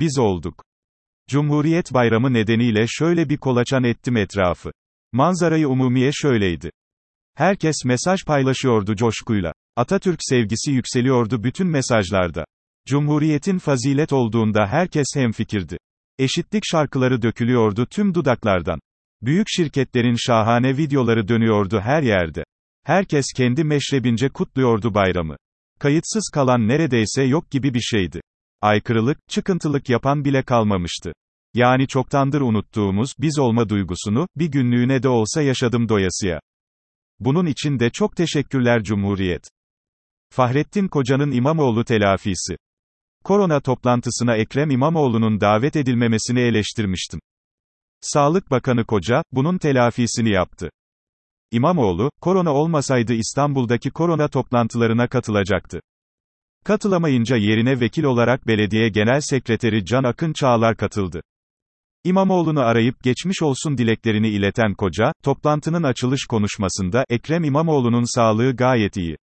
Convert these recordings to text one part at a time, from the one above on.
biz olduk. Cumhuriyet Bayramı nedeniyle şöyle bir kolaçan ettim etrafı. Manzarayı umumiye şöyleydi. Herkes mesaj paylaşıyordu coşkuyla. Atatürk sevgisi yükseliyordu bütün mesajlarda. Cumhuriyetin fazilet olduğunda herkes hemfikirdi. Eşitlik şarkıları dökülüyordu tüm dudaklardan. Büyük şirketlerin şahane videoları dönüyordu her yerde. Herkes kendi meşrebince kutluyordu bayramı. Kayıtsız kalan neredeyse yok gibi bir şeydi. Aykırılık, çıkıntılık yapan bile kalmamıştı. Yani çoktandır unuttuğumuz, biz olma duygusunu, bir günlüğüne de olsa yaşadım doyasıya. Bunun için de çok teşekkürler Cumhuriyet. Fahrettin Koca'nın İmamoğlu telafisi. Korona toplantısına Ekrem İmamoğlu'nun davet edilmemesini eleştirmiştim. Sağlık Bakanı Koca, bunun telafisini yaptı. İmamoğlu, korona olmasaydı İstanbul'daki korona toplantılarına katılacaktı. Katılamayınca yerine vekil olarak belediye genel sekreteri Can Akın Çağlar katıldı. İmamoğlu'nu arayıp geçmiş olsun dileklerini ileten Koca, toplantının açılış konuşmasında, Ekrem İmamoğlu'nun sağlığı gayet iyi.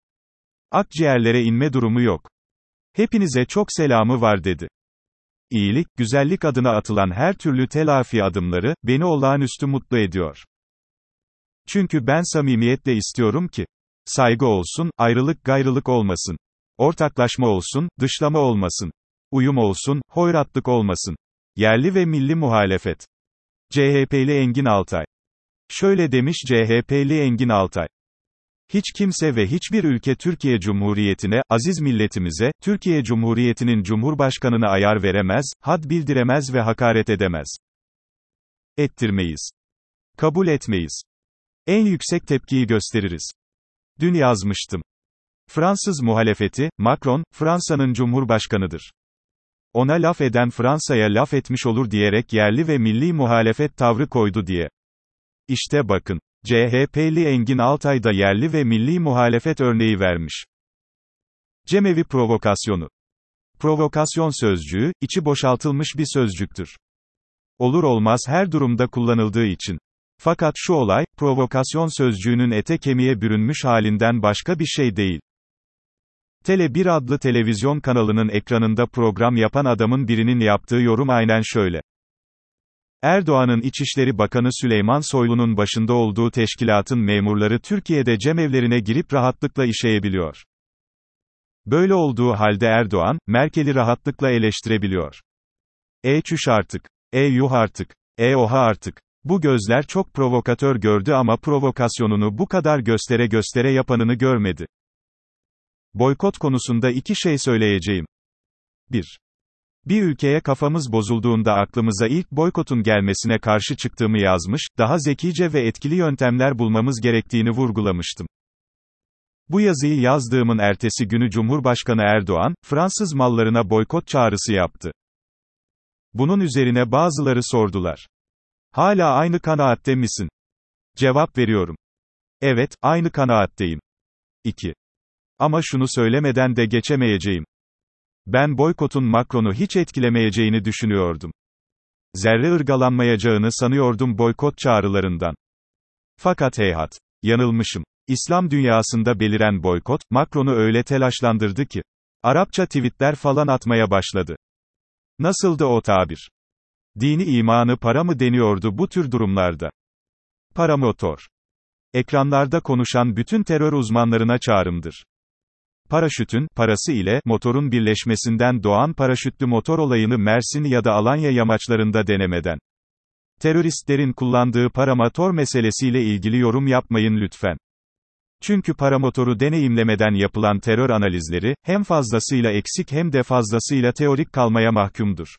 Akciğerlere inme durumu yok. Hepinize çok selamı var dedi. İyilik, güzellik adına atılan her türlü telafi adımları, beni olağanüstü mutlu ediyor. Çünkü ben samimiyetle istiyorum ki, saygı olsun, ayrılık gayrılık olmasın. Ortaklaşma olsun, dışlama olmasın. Uyum olsun, hoyratlık olmasın. Yerli ve milli muhalefet. CHP'li Engin Altay. Şöyle demiş CHP'li Engin Altay. Hiç kimse ve hiçbir ülke Türkiye Cumhuriyeti'ne, aziz milletimize, Türkiye Cumhuriyeti'nin Cumhurbaşkanına ayar veremez, had bildiremez ve hakaret edemez. Ettirmeyiz. Kabul etmeyiz. En yüksek tepkiyi gösteririz. Dün yazmıştım. Fransız muhalefeti, Macron, Fransa'nın cumhurbaşkanıdır. Ona laf eden Fransa'ya laf etmiş olur diyerek yerli ve milli muhalefet tavrı koydu diye. İşte bakın. CHP'li Engin Altay da yerli ve milli muhalefet örneği vermiş. Cemevi provokasyonu. Provokasyon sözcüğü, içi boşaltılmış bir sözcüktür. Olur olmaz her durumda kullanıldığı için. Fakat şu olay, provokasyon sözcüğünün ete kemiğe bürünmüş halinden başka bir şey değil. Tele 1 adlı televizyon kanalının ekranında program yapan adamın birinin yaptığı yorum aynen şöyle. Erdoğan'ın İçişleri Bakanı Süleyman Soylu'nun başında olduğu teşkilatın memurları Türkiye'de cemevlerine girip rahatlıkla işeyebiliyor. Böyle olduğu halde Erdoğan, Merkel'i rahatlıkla eleştirebiliyor. E çüş artık. E yuh artık. E oha artık. Bu gözler çok provokatör gördü ama provokasyonunu bu kadar göstere göstere yapanını görmedi. Boykot konusunda iki şey söyleyeceğim. 1. Bir ülkeye kafamız bozulduğunda aklımıza ilk boykotun gelmesine karşı çıktığımı yazmış, daha zekice ve etkili yöntemler bulmamız gerektiğini vurgulamıştım. Bu yazıyı yazdığımın ertesi günü Cumhurbaşkanı Erdoğan, Fransız mallarına boykot çağrısı yaptı. Bunun üzerine bazıları sordular. Hala aynı kanaatte misin? Cevap veriyorum. Evet, aynı kanaatteyim. 2. Ama şunu söylemeden de geçemeyeceğim. Ben boykotun Macron'u hiç etkilemeyeceğini düşünüyordum. Zerre ırgalanmayacağını sanıyordum boykot çağrılarından. Fakat heyhat. Yanılmışım. İslam dünyasında beliren boykot, Macron'u öyle telaşlandırdı ki. Arapça tweetler falan atmaya başladı. Nasıldı o tabir? Dini imanı para mı deniyordu bu tür durumlarda? Paramotor. Ekranlarda konuşan bütün terör uzmanlarına çağrımdır. Paraşütün, parası ile, motorun birleşmesinden doğan paraşütlü motor olayını Mersin ya da Alanya yamaçlarında denemeden. Teröristlerin kullandığı paramotor meselesiyle ilgili yorum yapmayın lütfen. Çünkü paramotoru deneyimlemeden yapılan terör analizleri, hem fazlasıyla eksik hem de fazlasıyla teorik kalmaya mahkumdur.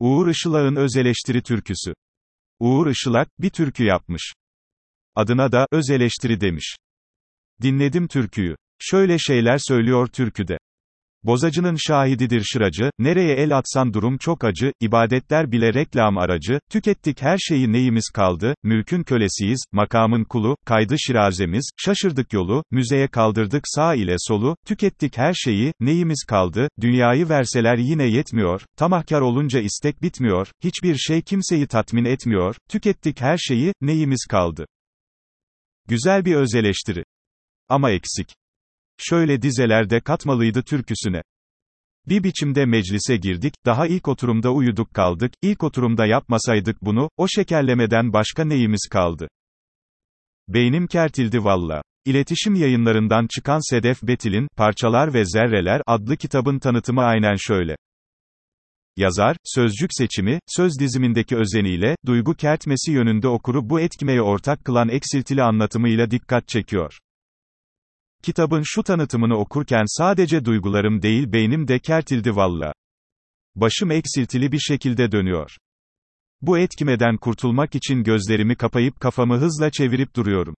Uğur Işılak'ın öz eleştiri türküsü. Uğur Işılak, bir türkü yapmış. Adına da, öz eleştiri demiş. Dinledim türküyü. Şöyle şeyler söylüyor türküde. Bozacının şahididir şıracı, nereye el atsan durum çok acı, ibadetler bile reklam aracı, tükettik her şeyi neyimiz kaldı, mülkün kölesiyiz, makamın kulu, kaydı şirazemiz, şaşırdık yolu, müzeye kaldırdık sağ ile solu, tükettik her şeyi, neyimiz kaldı, dünyayı verseler yine yetmiyor, tamahkar olunca istek bitmiyor, hiçbir şey kimseyi tatmin etmiyor, tükettik her şeyi, neyimiz kaldı. Güzel bir öz eleştiri. Ama eksik. Şöyle dizelerde katmalıydı türküsüne. Bir biçimde meclise girdik, daha ilk oturumda uyuduk kaldık, ilk oturumda yapmasaydık bunu, o şekerlemeden başka neyimiz kaldı? Beynim kertildi valla. İletişim yayınlarından çıkan Sedef Betil'in, Parçalar ve Zerreler, adlı kitabın tanıtımı aynen şöyle. Yazar, sözcük seçimi, söz dizimindeki özeniyle, duygu kertmesi yönünde okuru bu etkimeye ortak kılan eksiltili anlatımıyla dikkat çekiyor. Kitabın şu tanıtımını okurken sadece duygularım değil beynim de kertildi valla. Başım eksiltili bir şekilde dönüyor. Bu etkimeden kurtulmak için gözlerimi kapayıp kafamı hızla çevirip duruyorum.